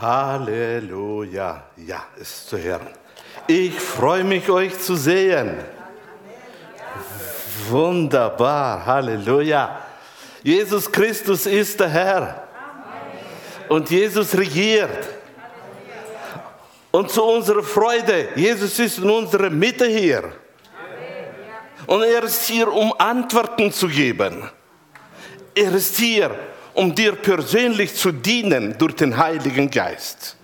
Halleluja. Ja, ist zu hören. Ich freue mich, euch zu sehen. Wunderbar. Halleluja. Jesus Christus ist der Herr. Und Jesus regiert. Und zu unserer Freude, Jesus ist in unserer Mitte hier. Und er ist hier, um Antworten zu geben. Er ist hier, um dir persönlich zu dienen durch den Heiligen Geist.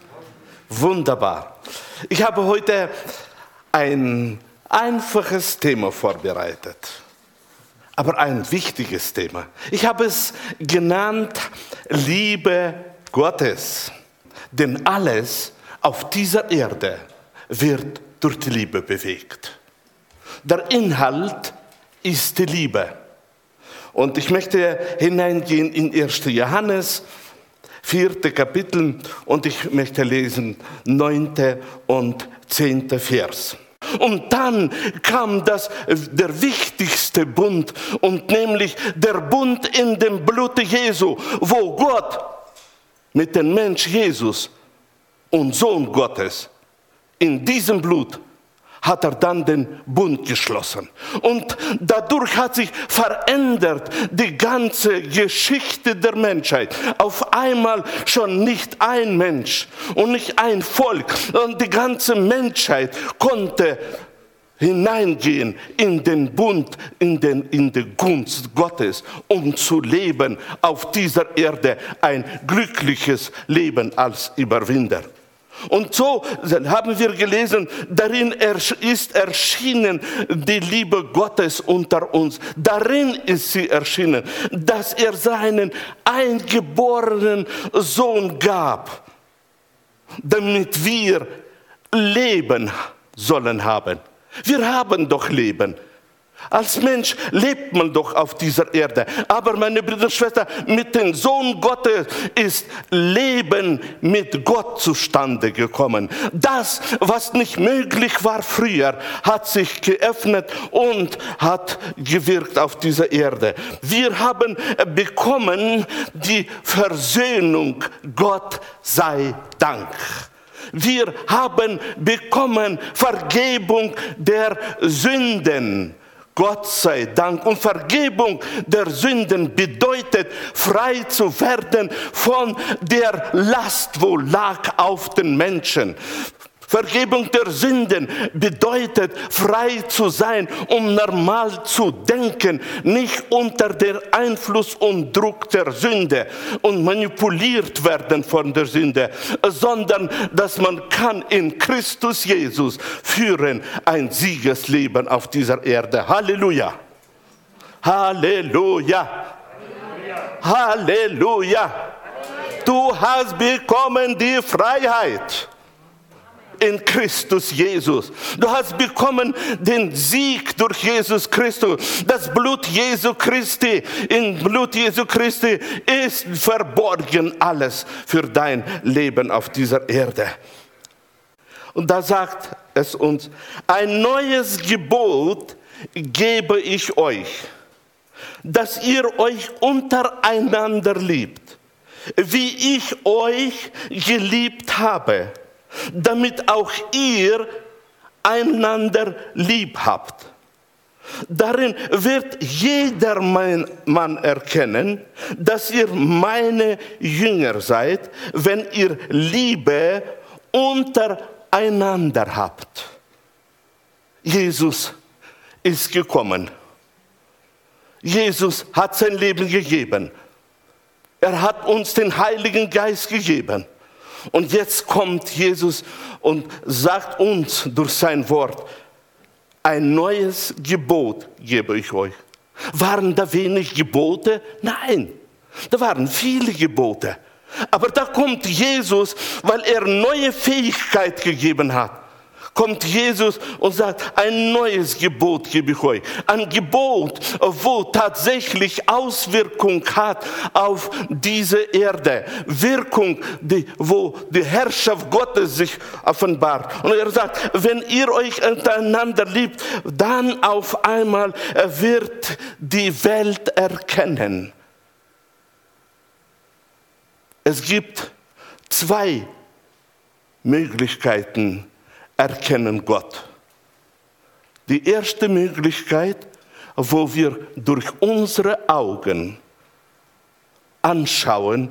Wunderbar. Ich habe heute ein einfaches Thema vorbereitet, aber ein wichtiges Thema. Ich habe es genannt Liebe Gottes. Denn alles auf dieser Erde wird durch die Liebe bewegt. Der Inhalt ist die Liebe. Und ich möchte hineingehen in 1. Johannes, vierte Kapitel, und ich möchte lesen neunte und zehnte Vers. Und dann kam das, der wichtigste Bund, und nämlich der Bund in dem Blute Jesu, wo Gott mit dem Mensch Jesus und Sohn Gottes in diesem Blut hat er dann den Bund geschlossen. Und dadurch hat sich verändert die ganze Geschichte der Menschheit. Auf einmal schon nicht ein Mensch und nicht ein Volk, sondern die ganze Menschheit konnte hineingehen in den Bund, in, den, in die Gunst Gottes, um zu leben auf dieser Erde ein glückliches Leben als Überwinder. Und so haben wir gelesen, darin ist erschienen die Liebe Gottes unter uns. Darin ist sie erschienen, dass er seinen eingeborenen Sohn gab, damit wir Leben sollen haben. Wir haben doch Leben. Als Mensch lebt man doch auf dieser Erde. Aber meine Brüder und Schwestern, mit dem Sohn Gottes ist Leben mit Gott zustande gekommen. Das, was nicht möglich war früher, hat sich geöffnet und hat gewirkt auf dieser Erde. Wir haben bekommen die Versöhnung. Gott sei Dank. Wir haben bekommen Vergebung der Sünden. Gott sei Dank. Und Vergebung der Sünden bedeutet, frei zu werden von der Last, wo lag auf den Menschen. Vergebung der Sünden bedeutet frei zu sein, um normal zu denken, nicht unter der Einfluss und Druck der Sünde und manipuliert werden von der Sünde, sondern dass man kann in Christus Jesus führen ein Siegesleben auf dieser Erde. Halleluja. Halleluja. Halleluja. Du hast bekommen die Freiheit in Christus Jesus. Du hast bekommen den Sieg durch Jesus Christus. Das Blut Jesu Christi, in Blut Jesu Christi ist verborgen alles für dein Leben auf dieser Erde. Und da sagt es uns, ein neues Gebot gebe ich euch, dass ihr euch untereinander liebt, wie ich euch geliebt habe damit auch ihr einander lieb habt. Darin wird jeder Mann erkennen, dass ihr meine Jünger seid, wenn ihr Liebe untereinander habt. Jesus ist gekommen. Jesus hat sein Leben gegeben. Er hat uns den Heiligen Geist gegeben. Und jetzt kommt Jesus und sagt uns durch sein Wort, ein neues Gebot gebe ich euch. Waren da wenig Gebote? Nein, da waren viele Gebote. Aber da kommt Jesus, weil er neue Fähigkeit gegeben hat kommt Jesus und sagt, ein neues Gebot gebe ich euch. Ein Gebot, wo tatsächlich Auswirkung hat auf diese Erde. Wirkung, die, wo die Herrschaft Gottes sich offenbart. Und er sagt, wenn ihr euch untereinander liebt, dann auf einmal wird die Welt erkennen. Es gibt zwei Möglichkeiten erkennen Gott. Die erste Möglichkeit, wo wir durch unsere Augen anschauen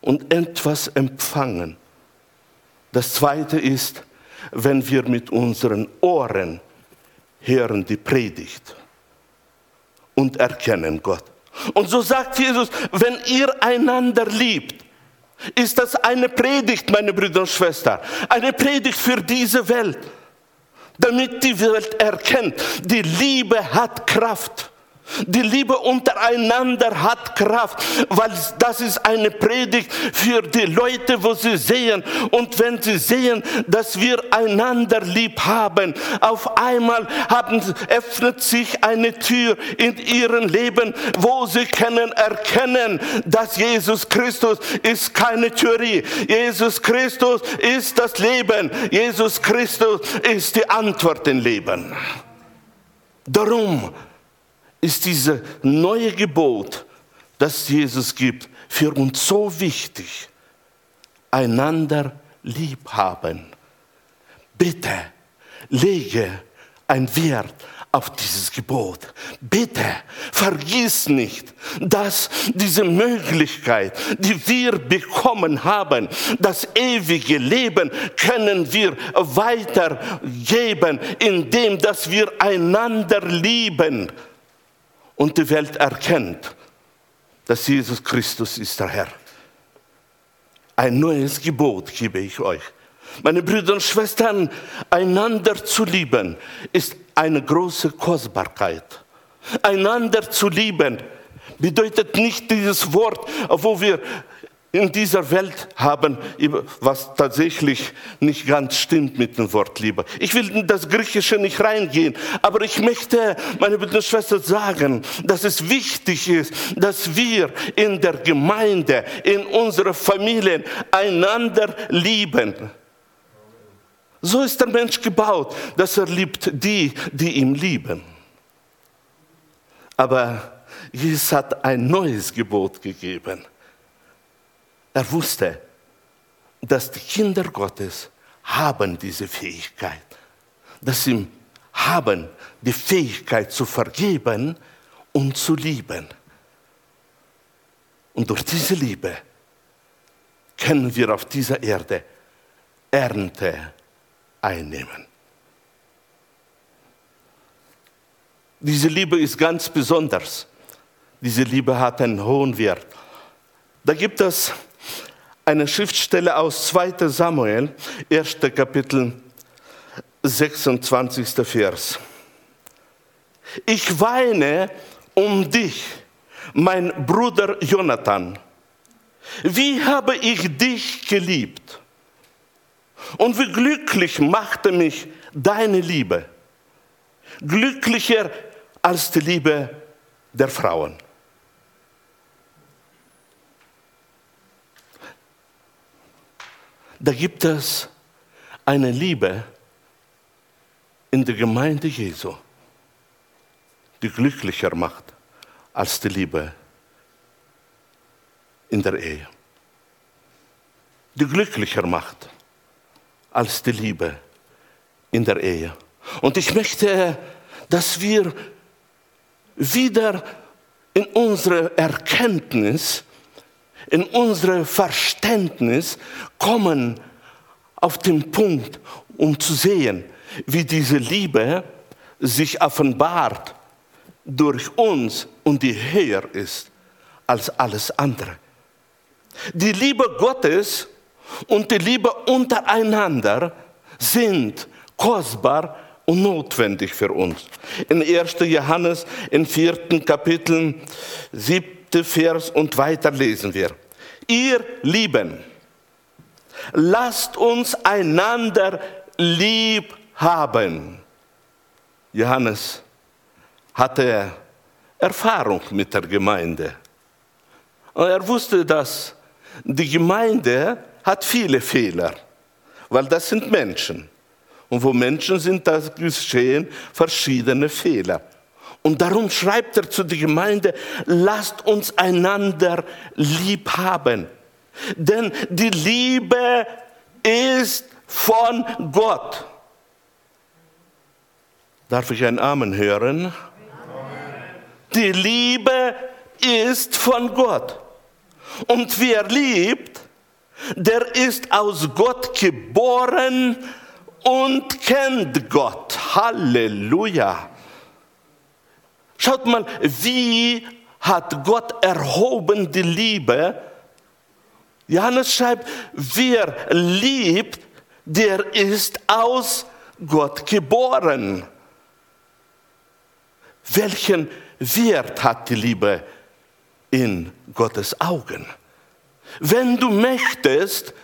und etwas empfangen. Das zweite ist, wenn wir mit unseren Ohren hören die Predigt und erkennen Gott. Und so sagt Jesus, wenn ihr einander liebt, ist das eine Predigt, meine Brüder und Schwestern, eine Predigt für diese Welt, damit die Welt erkennt, die Liebe hat Kraft. Die Liebe untereinander hat Kraft, weil das ist eine Predigt für die Leute, wo sie sehen. Und wenn sie sehen, dass wir einander lieb haben, auf einmal haben, öffnet sich eine Tür in ihrem Leben, wo sie können erkennen, dass Jesus Christus ist keine Theorie. Jesus Christus ist das Leben. Jesus Christus ist die Antwort im Leben. Darum ist dieses neue Gebot, das Jesus gibt, für uns so wichtig. Einander lieb haben. Bitte lege ein Wert auf dieses Gebot. Bitte vergiss nicht, dass diese Möglichkeit, die wir bekommen haben, das ewige Leben können wir weitergeben, indem dass wir einander lieben und die Welt erkennt, dass Jesus Christus ist der Herr. Ein neues Gebot gebe ich euch. Meine Brüder und Schwestern, einander zu lieben, ist eine große Kostbarkeit. Einander zu lieben bedeutet nicht dieses Wort, wo wir in dieser Welt haben, was tatsächlich nicht ganz stimmt mit dem Wort Liebe. Ich will in das Griechische nicht reingehen, aber ich möchte, meine Brüder und Schwestern, sagen, dass es wichtig ist, dass wir in der Gemeinde, in unserer Familien einander lieben. So ist der Mensch gebaut, dass er liebt die, die ihm lieben. Aber Jesus hat ein neues Gebot gegeben er wusste, dass die Kinder Gottes haben diese Fähigkeit, dass sie haben die Fähigkeit zu vergeben und zu lieben. Und durch diese Liebe können wir auf dieser Erde Ernte einnehmen. Diese Liebe ist ganz besonders. Diese Liebe hat einen hohen Wert. Da gibt es eine Schriftstelle aus 2 Samuel, 1. Kapitel, 26. Vers. Ich weine um dich, mein Bruder Jonathan. Wie habe ich dich geliebt? Und wie glücklich machte mich deine Liebe. Glücklicher als die Liebe der Frauen. Da gibt es eine Liebe in der Gemeinde Jesu, die glücklicher macht als die Liebe in der Ehe. Die glücklicher macht als die Liebe in der Ehe. Und ich möchte, dass wir wieder in unsere Erkenntnis in unser Verständnis kommen auf den Punkt, um zu sehen, wie diese Liebe sich offenbart durch uns und die höher ist als alles andere. Die Liebe Gottes und die Liebe untereinander sind kostbar und notwendig für uns. In 1. Johannes, im vierten Kapitel, 7 siebte Vers und weiter lesen wir. Ihr Lieben, lasst uns einander lieb haben. Johannes hatte Erfahrung mit der Gemeinde. Und er wusste, dass die Gemeinde hat viele Fehler, weil das sind Menschen. Und wo Menschen sind, da geschehen verschiedene Fehler. Und darum schreibt er zu der Gemeinde, lasst uns einander lieb haben. Denn die Liebe ist von Gott. Darf ich ein Amen hören? Amen. Die Liebe ist von Gott. Und wer liebt, der ist aus Gott geboren und kennt Gott. Halleluja. Schaut mal, wie hat Gott erhoben die Liebe? Johannes schreibt, wer liebt, der ist aus Gott geboren. Welchen Wert hat die Liebe in Gottes Augen? Wenn du möchtest,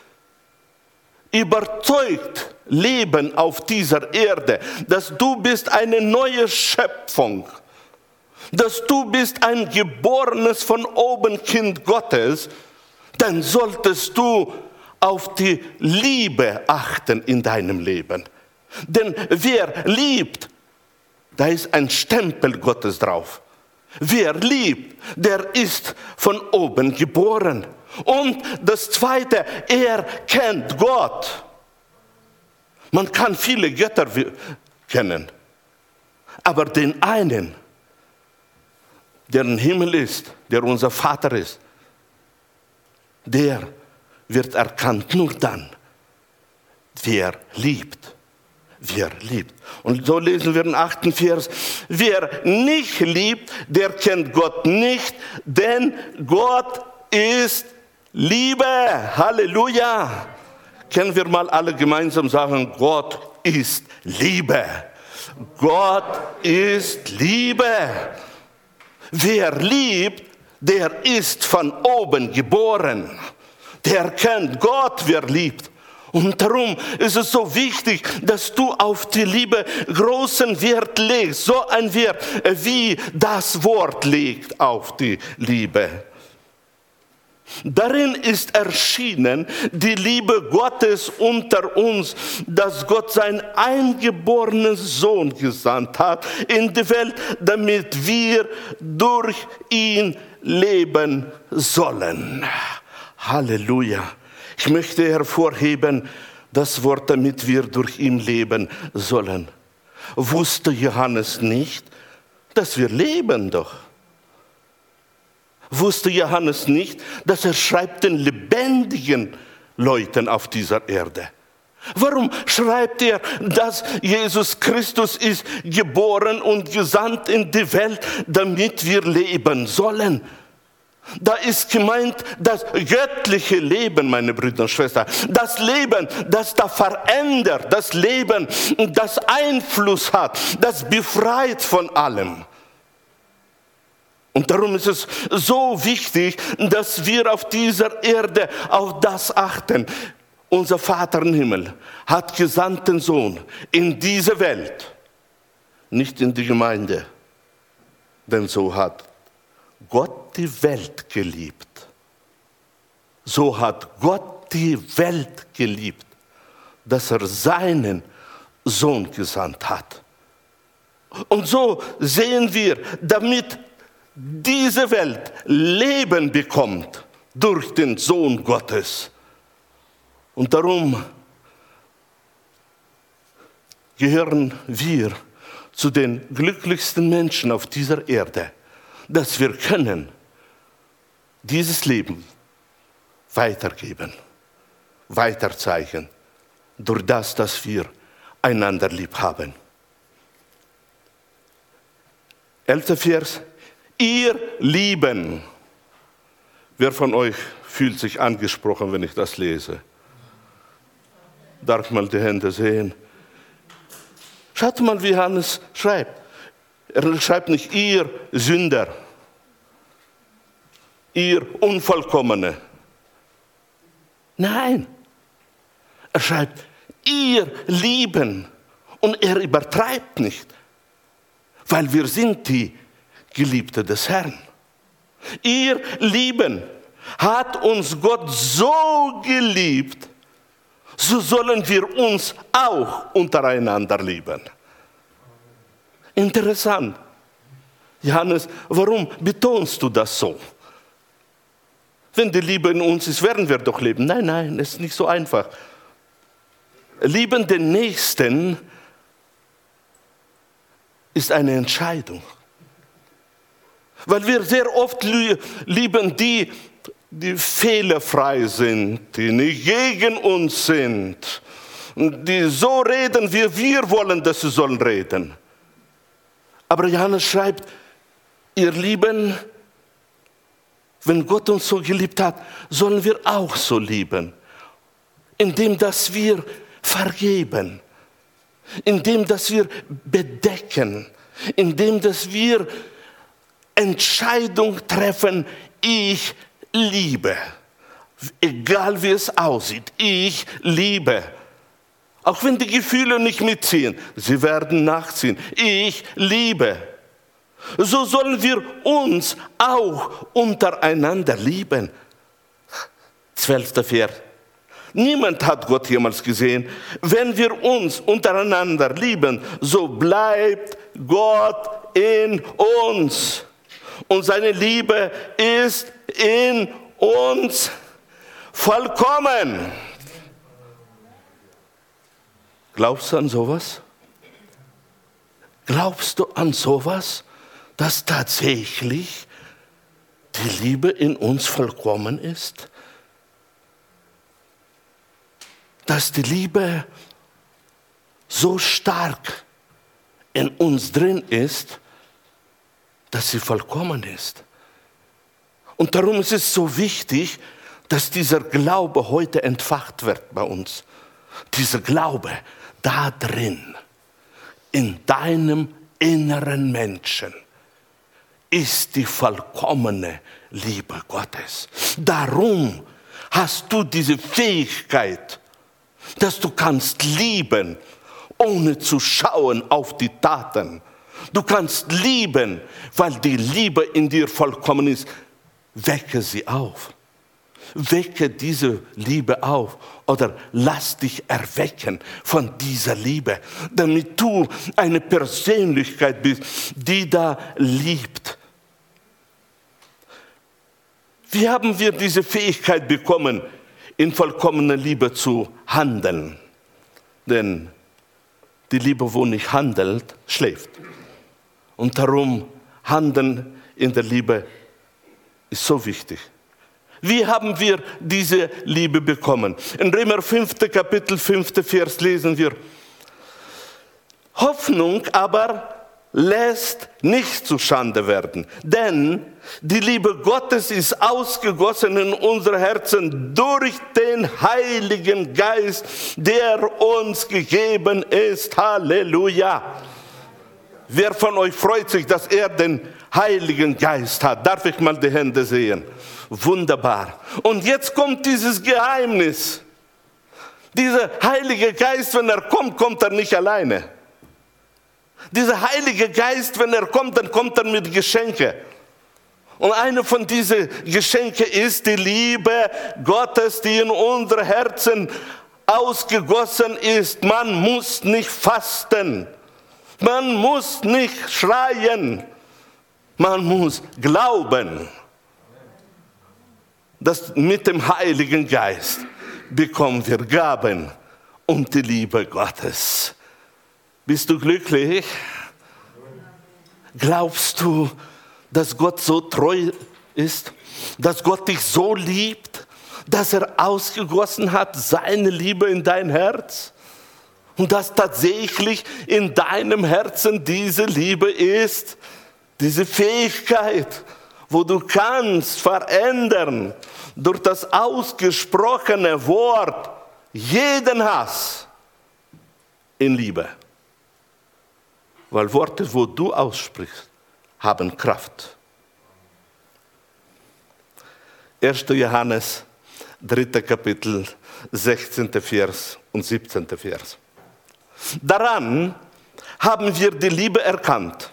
überzeugt leben auf dieser Erde, dass du bist eine neue Schöpfung, dass du bist ein geborenes von oben Kind Gottes, dann solltest du auf die Liebe achten in deinem Leben. Denn wer liebt, da ist ein Stempel Gottes drauf. Wer liebt, der ist von oben geboren. Und das Zweite, er kennt Gott. Man kann viele Götter kennen, aber den einen, der im Himmel ist, der unser Vater ist, der wird erkannt nur dann, wer liebt. Wer liebt. Und so lesen wir den achten Vers. Wer nicht liebt, der kennt Gott nicht, denn Gott ist Liebe. Halleluja. Können wir mal alle gemeinsam sagen, Gott ist Liebe. Gott ist Liebe. Wer liebt, der ist von oben geboren. Der kennt Gott, wer liebt. Und darum ist es so wichtig, dass du auf die Liebe großen Wert legst. So ein Wert, wie das Wort legt auf die Liebe. Darin ist erschienen die Liebe Gottes unter uns, dass Gott seinen eingeborenen Sohn gesandt hat in die Welt, damit wir durch ihn leben sollen. Halleluja. Ich möchte hervorheben das Wort, damit wir durch ihn leben sollen. Wusste Johannes nicht, dass wir leben doch wusste Johannes nicht, dass er schreibt den lebendigen Leuten auf dieser Erde. Warum schreibt er, dass Jesus Christus ist geboren und gesandt in die Welt, damit wir leben sollen? Da ist gemeint das göttliche Leben, meine Brüder und Schwestern. Das Leben, das da verändert, das Leben, das Einfluss hat, das befreit von allem. Und darum ist es so wichtig, dass wir auf dieser Erde auf das achten. Unser Vater im Himmel hat gesandten Sohn in diese Welt, nicht in die Gemeinde. Denn so hat Gott die Welt geliebt. So hat Gott die Welt geliebt, dass er seinen Sohn gesandt hat. Und so sehen wir, damit diese Welt Leben bekommt durch den Sohn Gottes. Und darum gehören wir zu den glücklichsten Menschen auf dieser Erde, dass wir können dieses Leben weitergeben, weiterzeigen, durch das, dass wir einander lieb haben. Elfter Vers, ihr Lieben. Wer von euch fühlt sich angesprochen, wenn ich das lese? Darf mal die Hände sehen? Schaut mal, wie Hannes schreibt. Er schreibt nicht ihr Sünder, ihr Unvollkommene. Nein, er schreibt ihr Lieben und er übertreibt nicht, weil wir sind die Geliebte des Herrn. Ihr Lieben hat uns Gott so geliebt, so sollen wir uns auch untereinander lieben. Interessant. Johannes, warum betonst du das so? Wenn die Liebe in uns ist, werden wir doch leben. Nein, nein, es ist nicht so einfach. Lieben den Nächsten ist eine Entscheidung. Weil wir sehr oft lieben die, die fehlerfrei sind, die nicht gegen uns sind, die so reden, wie wir wollen, dass sie sollen reden. Aber Johannes schreibt, ihr Lieben, wenn Gott uns so geliebt hat, sollen wir auch so lieben, indem dass wir vergeben, indem dass wir bedecken, indem dass wir Entscheidung treffen, ich liebe, egal wie es aussieht, ich liebe. Auch wenn die Gefühle nicht mitziehen, sie werden nachziehen. Ich liebe. So sollen wir uns auch untereinander lieben. Zwölfter Vers. Niemand hat Gott jemals gesehen. Wenn wir uns untereinander lieben, so bleibt Gott in uns. Und seine Liebe ist in uns vollkommen. Glaubst du an sowas? Glaubst du an sowas, dass tatsächlich die Liebe in uns vollkommen ist? Dass die Liebe so stark in uns drin ist, dass sie vollkommen ist. Und darum ist es so wichtig, dass dieser Glaube heute entfacht wird bei uns. Dieser Glaube, da drin, in deinem inneren Menschen, ist die vollkommene Liebe Gottes. Darum hast du diese Fähigkeit, dass du kannst lieben, ohne zu schauen auf die Taten. Du kannst lieben, weil die Liebe in dir vollkommen ist. Wecke sie auf wecke diese Liebe auf oder lass dich erwecken von dieser Liebe, damit du eine Persönlichkeit bist, die da liebt. Wie haben wir diese Fähigkeit bekommen, in vollkommener Liebe zu handeln? Denn die Liebe, wo nicht handelt, schläft. Und darum handeln in der Liebe ist so wichtig. Wie haben wir diese Liebe bekommen? In Römer 5. Kapitel 5. Vers lesen wir, Hoffnung aber lässt nicht zu Schande werden, denn die Liebe Gottes ist ausgegossen in unsere Herzen durch den Heiligen Geist, der uns gegeben ist. Halleluja. Wer von euch freut sich, dass er den Heiligen Geist hat? Darf ich mal die Hände sehen? Wunderbar. Und jetzt kommt dieses Geheimnis. Dieser Heilige Geist, wenn er kommt, kommt er nicht alleine. Dieser Heilige Geist, wenn er kommt, dann kommt er mit Geschenke. Und eine von diesen Geschenke ist die Liebe Gottes, die in unsere Herzen ausgegossen ist. Man muss nicht fasten. Man muss nicht schreien. Man muss glauben dass mit dem Heiligen Geist bekommen wir Gaben und die Liebe Gottes. Bist du glücklich? Glaubst du, dass Gott so treu ist, dass Gott dich so liebt, dass er ausgegossen hat seine Liebe in dein Herz? Und dass tatsächlich in deinem Herzen diese Liebe ist, diese Fähigkeit, wo du kannst verändern durch das ausgesprochene Wort jeden Hass in Liebe. Weil Worte, wo du aussprichst, haben Kraft. 1. Johannes, 3. Kapitel, 16. Vers und 17. Vers. Daran haben wir die Liebe erkannt,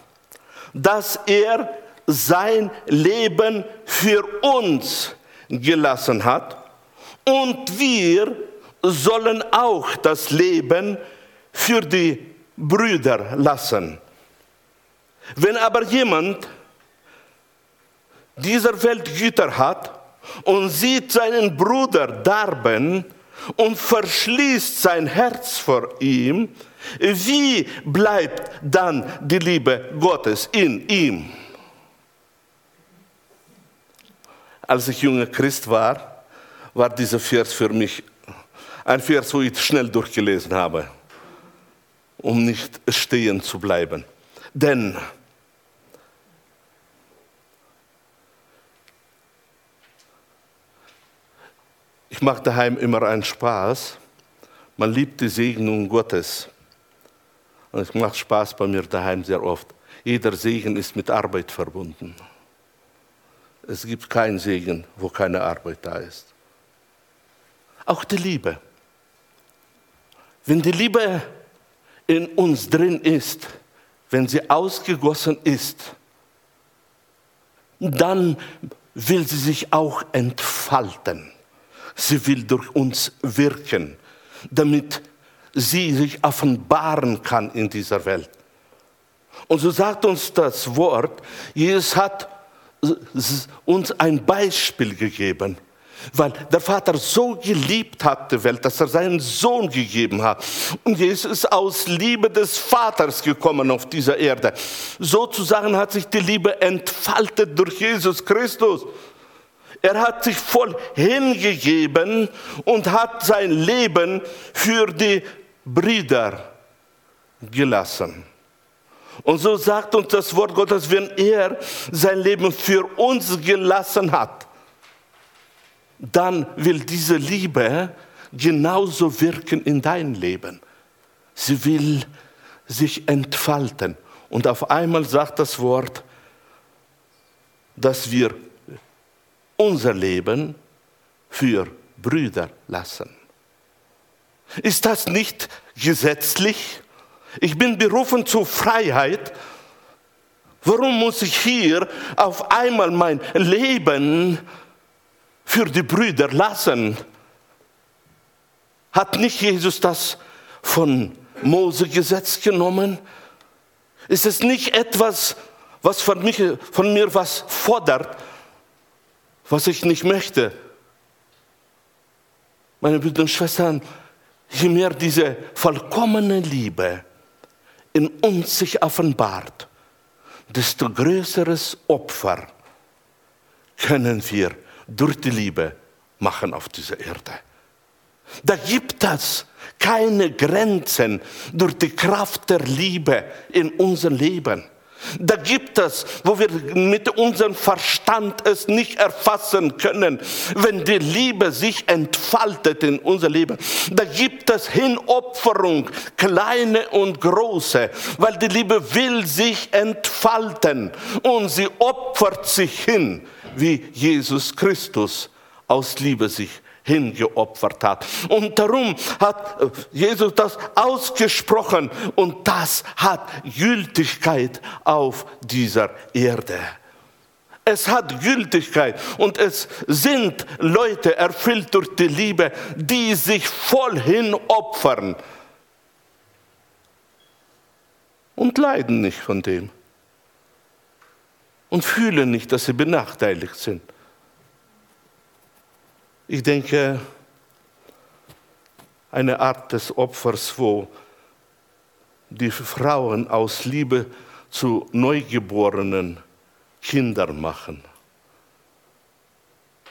dass er sein Leben für uns gelassen hat. Und wir sollen auch das Leben für die Brüder lassen. Wenn aber jemand dieser Welt Güter hat und sieht seinen Bruder darben, und verschließt sein Herz vor ihm, wie bleibt dann die Liebe Gottes in ihm? Als ich junger Christ war, war dieser Vers für mich ein Vers, wo ich schnell durchgelesen habe, um nicht stehen zu bleiben. Denn ich mache daheim immer einen Spaß. Man liebt die Segnung Gottes. Und es macht Spaß bei mir daheim sehr oft. Jeder Segen ist mit Arbeit verbunden. Es gibt keinen Segen, wo keine Arbeit da ist. Auch die Liebe. Wenn die Liebe in uns drin ist, wenn sie ausgegossen ist, dann will sie sich auch entfalten. Sie will durch uns wirken, damit sie sich offenbaren kann in dieser Welt. Und so sagt uns das Wort, Jesus hat uns ein Beispiel gegeben, weil der Vater so geliebt hat die Welt, dass er seinen Sohn gegeben hat. Und Jesus ist aus Liebe des Vaters gekommen auf dieser Erde. Sozusagen hat sich die Liebe entfaltet durch Jesus Christus. Er hat sich voll hingegeben und hat sein Leben für die Brüder gelassen. Und so sagt uns das Wort Gottes, wenn er sein Leben für uns gelassen hat, dann will diese Liebe genauso wirken in dein Leben. Sie will sich entfalten. Und auf einmal sagt das Wort, dass wir unser Leben für Brüder lassen. Ist das nicht gesetzlich? Ich bin berufen zur Freiheit. Warum muss ich hier auf einmal mein Leben für die Brüder lassen? Hat nicht Jesus das von Mose Gesetz genommen? Ist es nicht etwas, was von, mich, von mir was fordert, was ich nicht möchte? Meine Brüder und Schwestern, je mehr diese vollkommene Liebe in uns sich offenbart, desto größeres Opfer können wir durch die Liebe machen auf dieser Erde. Da gibt es keine Grenzen durch die Kraft der Liebe in unserem Leben. Da gibt es, wo wir mit unserem Verstand es nicht erfassen können, wenn die Liebe sich entfaltet in unser Leben. Da gibt es Hinopferung, kleine und große, weil die Liebe will sich entfalten und sie opfert sich hin, wie Jesus Christus aus Liebe sich hingeopfert hat. Und darum hat Jesus das ausgesprochen und das hat Gültigkeit auf dieser Erde. Es hat Gültigkeit und es sind Leute erfüllt durch die Liebe, die sich voll hinopfern und leiden nicht von dem und fühlen nicht, dass sie benachteiligt sind. Ich denke, eine Art des Opfers, wo die Frauen aus Liebe zu neugeborenen Kindern machen.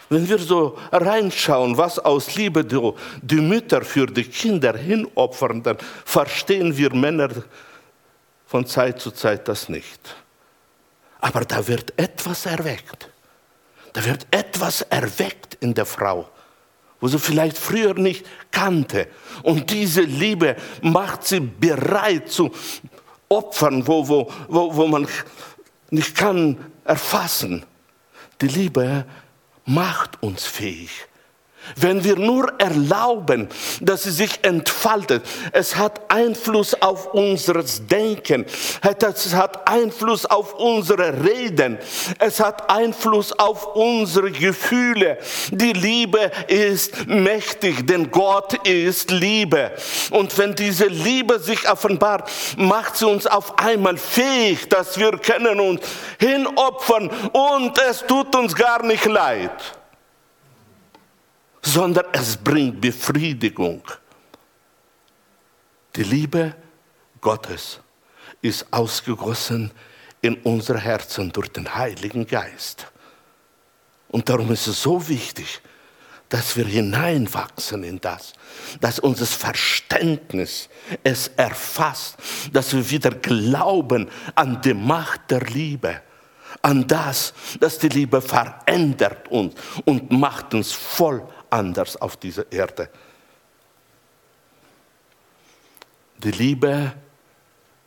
Wenn wir so reinschauen, was aus Liebe die, die Mütter für die Kinder hinopfern, dann verstehen wir Männer von Zeit zu Zeit das nicht. Aber da wird etwas erweckt. Da wird etwas erweckt in der Frau, wo sie vielleicht früher nicht kannte. Und diese Liebe macht sie bereit zu Opfern, wo, wo, wo, wo man nicht kann erfassen. Die Liebe macht uns fähig. Wenn wir nur erlauben, dass sie sich entfaltet, es hat Einfluss auf unser Denken, es hat Einfluss auf unsere Reden, es hat Einfluss auf unsere Gefühle. Die Liebe ist mächtig, denn Gott ist Liebe. Und wenn diese Liebe sich offenbart, macht sie uns auf einmal fähig, dass wir können uns hinopfern und es tut uns gar nicht leid. Sondern es bringt Befriedigung. Die Liebe Gottes ist ausgegossen in unser Herzen durch den Heiligen Geist. Und darum ist es so wichtig, dass wir hineinwachsen in das, dass unser Verständnis es erfasst, dass wir wieder glauben an die Macht der Liebe, an das, dass die Liebe verändert uns und macht uns voll anders auf dieser Erde. Die Liebe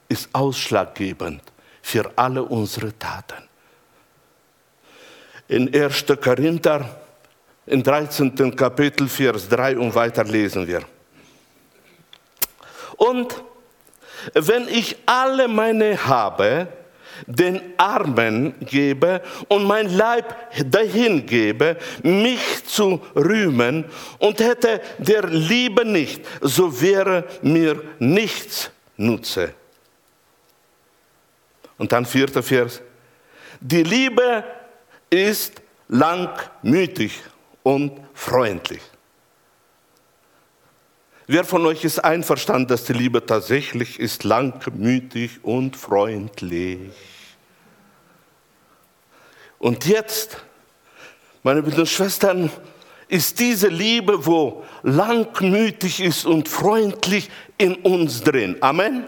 ist ausschlaggebend für alle unsere Taten. In 1. Korinther, im 13. Kapitel, Vers 3 und weiter lesen wir. Und wenn ich alle meine habe, den Armen gebe und mein Leib dahin gebe, mich zu rühmen und hätte der Liebe nicht, so wäre mir nichts nutze. Und dann vierter Vers. Die Liebe ist langmütig und freundlich. Wer von euch ist einverstanden, dass die Liebe tatsächlich ist langmütig und freundlich? Und jetzt, meine und Schwestern, ist diese Liebe, wo langmütig ist und freundlich in uns drin. Amen.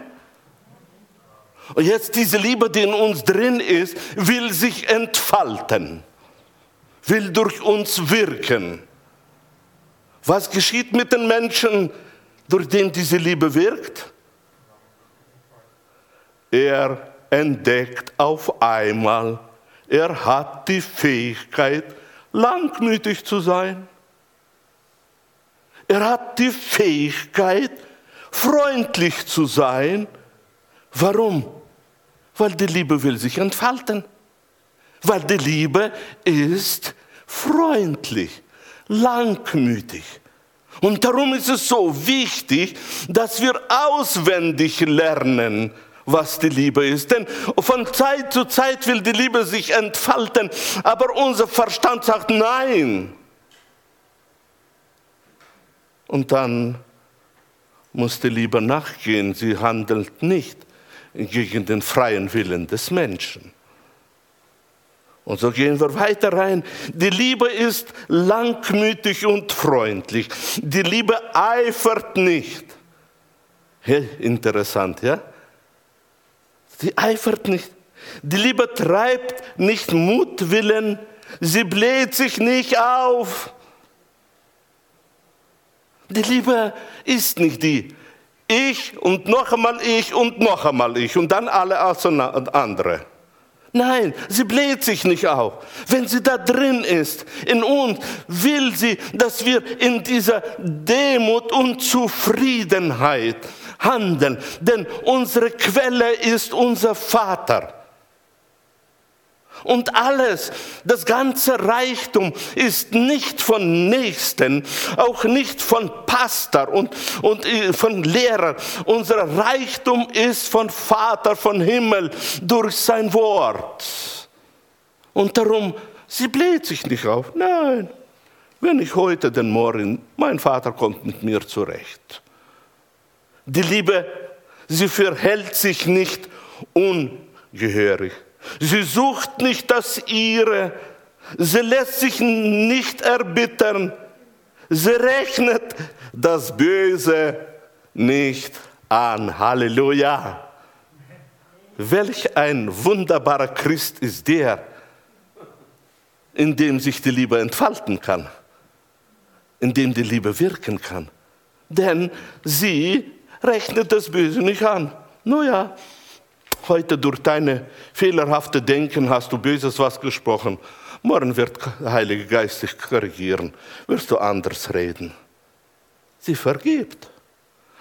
Und jetzt diese Liebe, die in uns drin ist, will sich entfalten, will durch uns wirken. Was geschieht mit den Menschen, durch den diese Liebe wirkt? Er entdeckt auf einmal, er hat die Fähigkeit, langmütig zu sein. Er hat die Fähigkeit, freundlich zu sein. Warum? Weil die Liebe will sich entfalten. Weil die Liebe ist freundlich, langmütig. Und darum ist es so wichtig, dass wir auswendig lernen, was die Liebe ist. Denn von Zeit zu Zeit will die Liebe sich entfalten, aber unser Verstand sagt nein. Und dann muss die Liebe nachgehen. Sie handelt nicht gegen den freien Willen des Menschen. Und so gehen wir weiter rein. Die Liebe ist langmütig und freundlich. Die Liebe eifert nicht. Hey, interessant, ja? Sie eifert nicht. Die Liebe treibt nicht Mutwillen. Sie bläht sich nicht auf. Die Liebe ist nicht die ich und noch einmal ich und noch einmal ich und dann alle andere. Nein, sie bläht sich nicht auf. Wenn sie da drin ist, in uns, will sie, dass wir in dieser Demut und Zufriedenheit handeln. Denn unsere Quelle ist unser Vater. Und alles, das ganze Reichtum ist nicht von Nächsten, auch nicht von Pastor und, und äh, von Lehrer. Unser Reichtum ist von Vater, von Himmel, durch sein Wort. Und darum, sie bläht sich nicht auf. Nein, wenn ich heute den Morgen, mein Vater kommt mit mir zurecht. Die Liebe, sie verhält sich nicht ungehörig. Sie sucht nicht das Ihre. Sie lässt sich nicht erbittern. Sie rechnet das Böse nicht an. Halleluja. Welch ein wunderbarer Christ ist der, in dem sich die Liebe entfalten kann, in dem die Liebe wirken kann. Denn sie rechnet das Böse nicht an. Nun ja, Heute durch deine fehlerhafte Denken hast du Böses was gesprochen. Morgen wird der Heilige Geist dich korrigieren. Wirst du anders reden. Sie vergibt.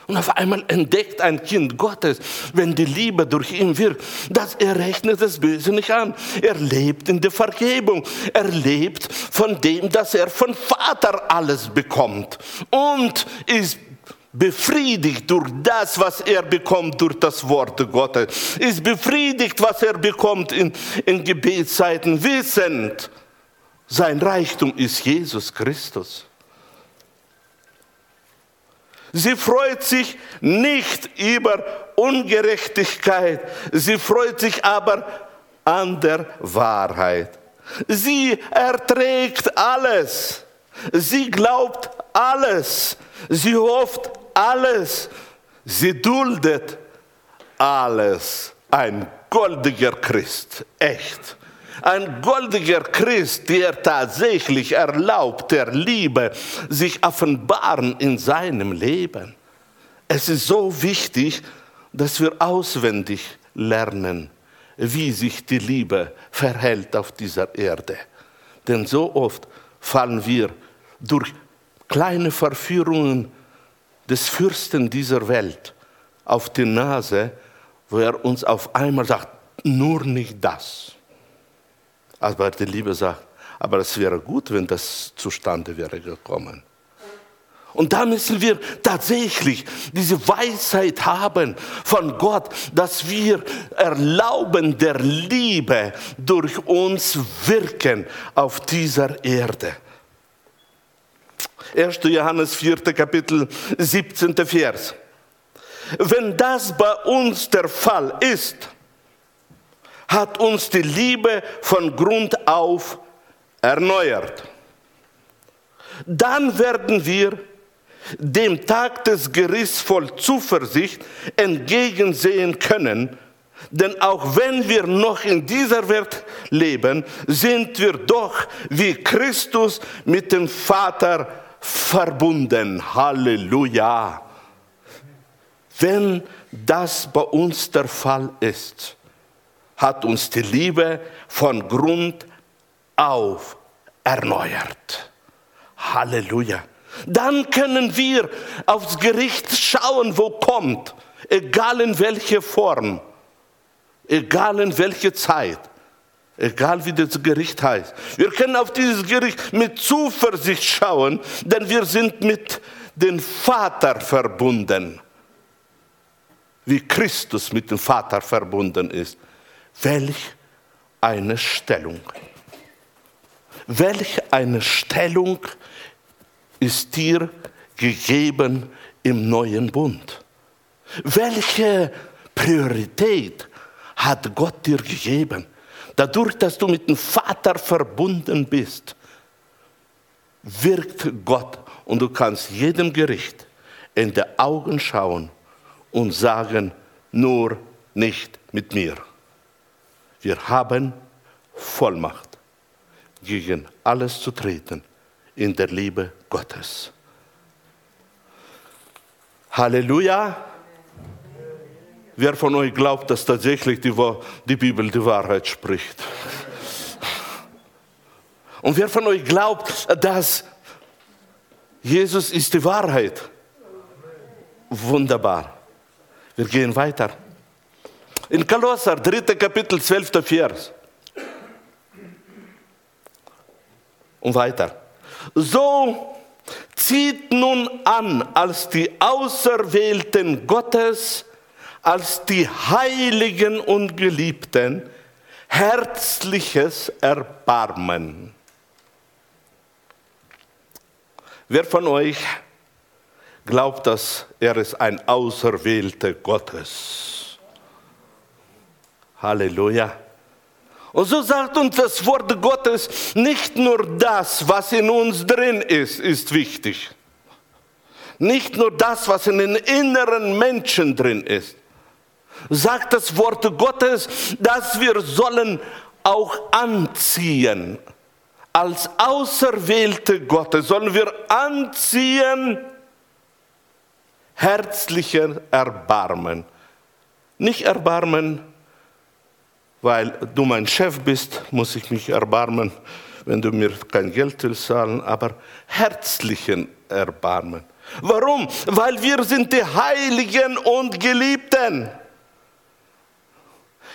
Und auf einmal entdeckt ein Kind Gottes, wenn die Liebe durch ihn wirkt, dass er rechnet das Böse nicht an. Er lebt in der Vergebung. Er lebt von dem, dass er von Vater alles bekommt und ist befriedigt durch das, was er bekommt durch das Wort Gottes, ist befriedigt, was er bekommt in, in Gebetszeiten, wissend, sein Reichtum ist Jesus Christus. Sie freut sich nicht über Ungerechtigkeit, sie freut sich aber an der Wahrheit. Sie erträgt alles, sie glaubt alles, sie hofft alles, sie duldet alles. Ein goldiger Christ, echt. Ein goldiger Christ, der tatsächlich erlaubt, der Liebe sich offenbaren in seinem Leben. Es ist so wichtig, dass wir auswendig lernen, wie sich die Liebe verhält auf dieser Erde. Denn so oft fallen wir durch kleine Verführungen des Fürsten dieser Welt auf die Nase, wo er uns auf einmal sagt, nur nicht das. Aber die Liebe sagt, aber es wäre gut, wenn das zustande wäre gekommen. Und da müssen wir tatsächlich diese Weisheit haben von Gott, dass wir erlauben der Liebe durch uns wirken auf dieser Erde. 1. Johannes 4. Kapitel 17. Vers. Wenn das bei uns der Fall ist, hat uns die Liebe von Grund auf erneuert. Dann werden wir dem Tag des Gerichts voll Zuversicht entgegensehen können, denn auch wenn wir noch in dieser Welt leben, sind wir doch wie Christus mit dem Vater verbunden. Halleluja. Wenn das bei uns der Fall ist, hat uns die Liebe von Grund auf erneuert. Halleluja. Dann können wir aufs Gericht schauen, wo kommt, egal in welcher Form, egal in welcher Zeit, egal wie das Gericht heißt. Wir können auf dieses Gericht mit Zuversicht schauen, denn wir sind mit dem Vater verbunden, wie Christus mit dem Vater verbunden ist. Welch eine Stellung. Welch eine Stellung ist dir gegeben im neuen Bund? Welche Priorität hat Gott dir gegeben? Dadurch, dass du mit dem Vater verbunden bist, wirkt Gott und du kannst jedem Gericht in die Augen schauen und sagen, nur nicht mit mir. Wir haben Vollmacht, gegen alles zu treten in der Liebe Gottes. Halleluja. Wer von euch glaubt, dass tatsächlich die, die Bibel die Wahrheit spricht? Und wer von euch glaubt, dass Jesus ist die Wahrheit? Wunderbar. Wir gehen weiter. In Kolosser, 3. Kapitel, 12. Vers. Und weiter. So zieht nun an als die Auserwählten Gottes, als die Heiligen und Geliebten, herzliches Erbarmen. Wer von euch glaubt, dass er ist ein Auserwählter Gottes? Halleluja. Und so sagt uns das Wort Gottes, nicht nur das, was in uns drin ist, ist wichtig. Nicht nur das, was in den inneren Menschen drin ist. Sagt das Wort Gottes, dass wir sollen auch anziehen. Als Auserwählte Gottes sollen wir anziehen herzlicher Erbarmen. Nicht Erbarmen weil du mein Chef bist, muss ich mich erbarmen, wenn du mir kein Geld willst zahlen, aber herzlichen Erbarmen. Warum? Weil wir sind die Heiligen und Geliebten.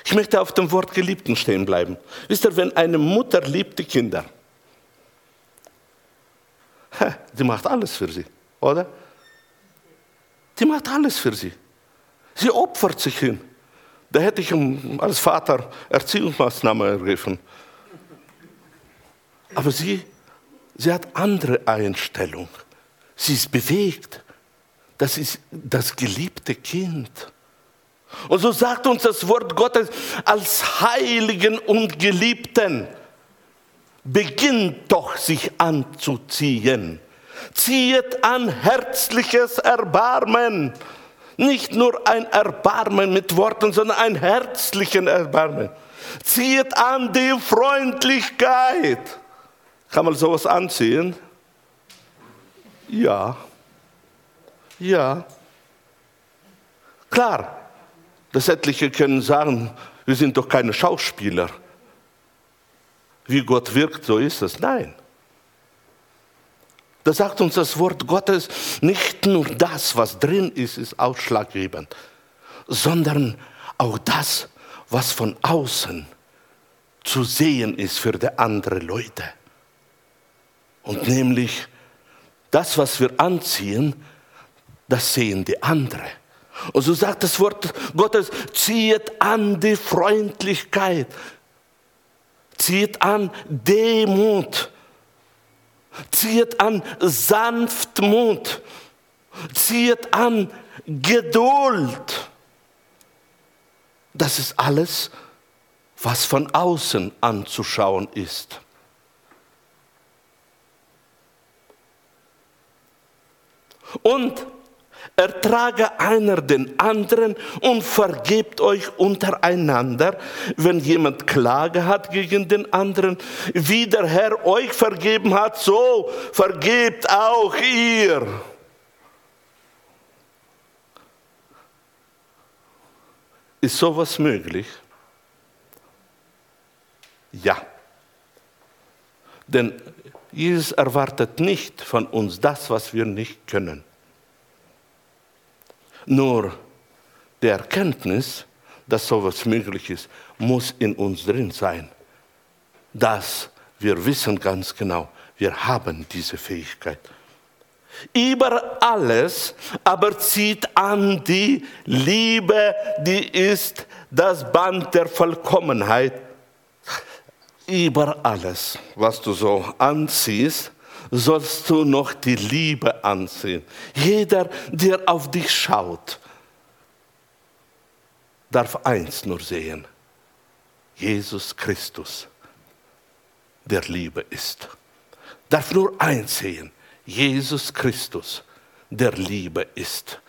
Ich möchte auf dem Wort Geliebten stehen bleiben. Wisst ihr, wenn eine Mutter liebt die Kinder, die macht alles für sie, oder? Die macht alles für sie. Sie opfert sich hin. Da hätte ich als Vater Erziehungsmaßnahmen ergriffen. Aber sie, sie hat andere Einstellung. Sie ist bewegt. das ist das geliebte Kind. Und so sagt uns das Wort Gottes als Heiligen und Geliebten, beginnt doch sich anzuziehen. Ziehet an herzliches Erbarmen. Nicht nur ein Erbarmen mit Worten, sondern ein herzlichen Erbarmen. Zieht an die Freundlichkeit. Kann man sowas anziehen? Ja. Ja. Klar, das etliche können sagen, wir sind doch keine Schauspieler. Wie Gott wirkt, so ist es. Nein. Da sagt uns das Wort Gottes, nicht nur das, was drin ist, ist ausschlaggebend, sondern auch das, was von außen zu sehen ist für die anderen Leute. Und nämlich das, was wir anziehen, das sehen die anderen. Und so sagt das Wort Gottes, zieht an die Freundlichkeit, zieht an Demut, zieht an Sanftmut, zieht an Geduld. Das ist alles, was von außen anzuschauen ist. Und ertrage einer den anderen und vergebt euch untereinander, wenn jemand Klage hat gegen den anderen, wie der Herr euch vergeben hat, so vergebt auch ihr. Ist sowas möglich? Ja. Denn Jesus erwartet nicht von uns das, was wir nicht können. Nur die Erkenntnis, dass sowas möglich ist, muss in uns drin sein. Dass wir wissen ganz genau, wir haben diese Fähigkeit. Über alles aber zieht an die Liebe, die ist das Band der Vollkommenheit. Über alles, was du so anziehst, sollst du noch die Liebe anziehen. Jeder, der auf dich schaut, darf eins nur sehen. Jesus Christus, der Liebe ist. Darf nur eins sehen. Jesus Christus, der Liebe ist.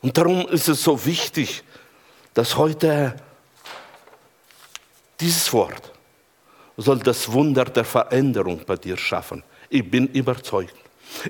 Und darum ist es so wichtig, dass heute dieses Wort soll das Wunder der Veränderung bei dir schaffen. Ich bin überzeugt.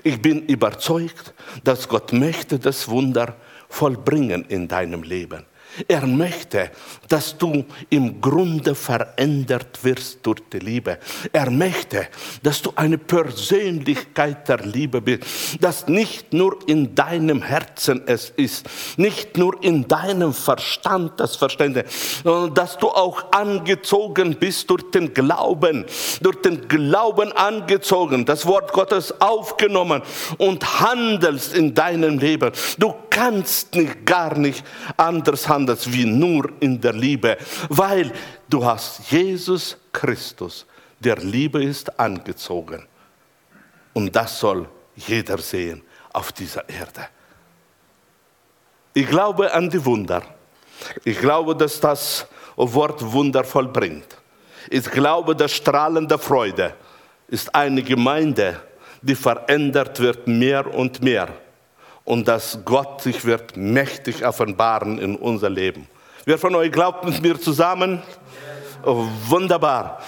Ich bin überzeugt, dass Gott möchte das Wunder vollbringen in deinem Leben. Er möchte, dass du im Grunde verändert wirst durch die Liebe. Er möchte, dass du eine Persönlichkeit der Liebe bist, dass nicht nur in deinem Herzen es ist, nicht nur in deinem Verstand das Verständnis, sondern dass du auch angezogen bist durch den Glauben, durch den Glauben angezogen, das Wort Gottes aufgenommen und handelst in deinem Leben. Du kannst nicht, gar nicht anders handeln wie nur in der Liebe, weil du hast Jesus Christus, der Liebe ist, angezogen. Und das soll jeder sehen auf dieser Erde. Ich glaube an die Wunder. Ich glaube, dass das Wort Wunder vollbringt. Ich glaube, dass strahlende Freude ist eine Gemeinde, die verändert wird mehr und mehr und dass Gott sich wird mächtig offenbaren in unser Leben. Wer von euch glaubt mit mir zusammen? Oh, wunderbar.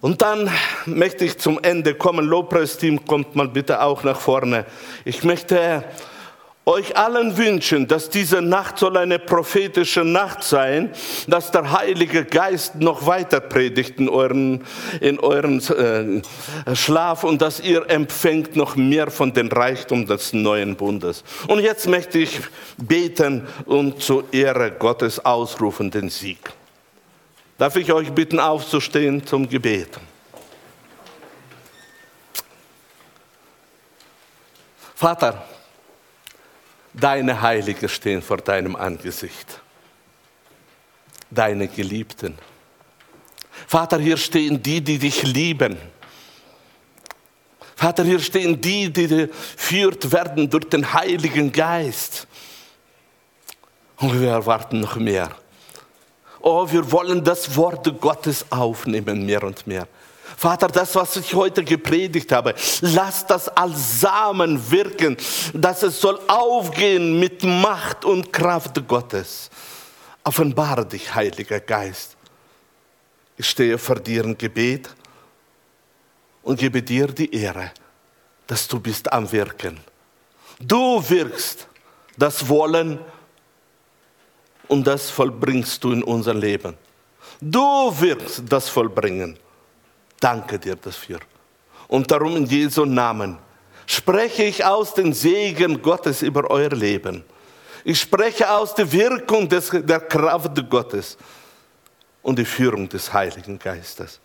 Und dann möchte ich zum Ende kommen. Lobpreisteam kommt mal bitte auch nach vorne. Ich möchte euch allen wünschen, dass diese Nacht soll eine prophetische Nacht sein, dass der Heilige Geist noch weiter predigt in euren, in euren äh, Schlaf und dass ihr empfängt noch mehr von den Reichtum des neuen Bundes. Und jetzt möchte ich beten und zur Ehre Gottes ausrufen den Sieg. Darf ich euch bitten aufzustehen zum Gebet? Vater, Deine Heilige stehen vor deinem Angesicht. Deine Geliebten. Vater, hier stehen die, die dich lieben. Vater, hier stehen die, die geführt werden durch den Heiligen Geist. Und wir erwarten noch mehr. Oh, wir wollen das Wort Gottes aufnehmen, mehr und mehr. Vater, das, was ich heute gepredigt habe, lass das als Samen wirken, dass es soll aufgehen mit Macht und Kraft Gottes. Offenbare dich, Heiliger Geist. Ich stehe vor dir im Gebet und gebe dir die Ehre, dass du bist am Wirken. Du wirkst das Wollen und das vollbringst du in unser Leben. Du wirkst das vollbringen. Danke dir dafür. Und darum in Jesu Namen spreche ich aus den Segen Gottes über euer Leben. Ich spreche aus der Wirkung des, der Kraft Gottes und die Führung des Heiligen Geistes.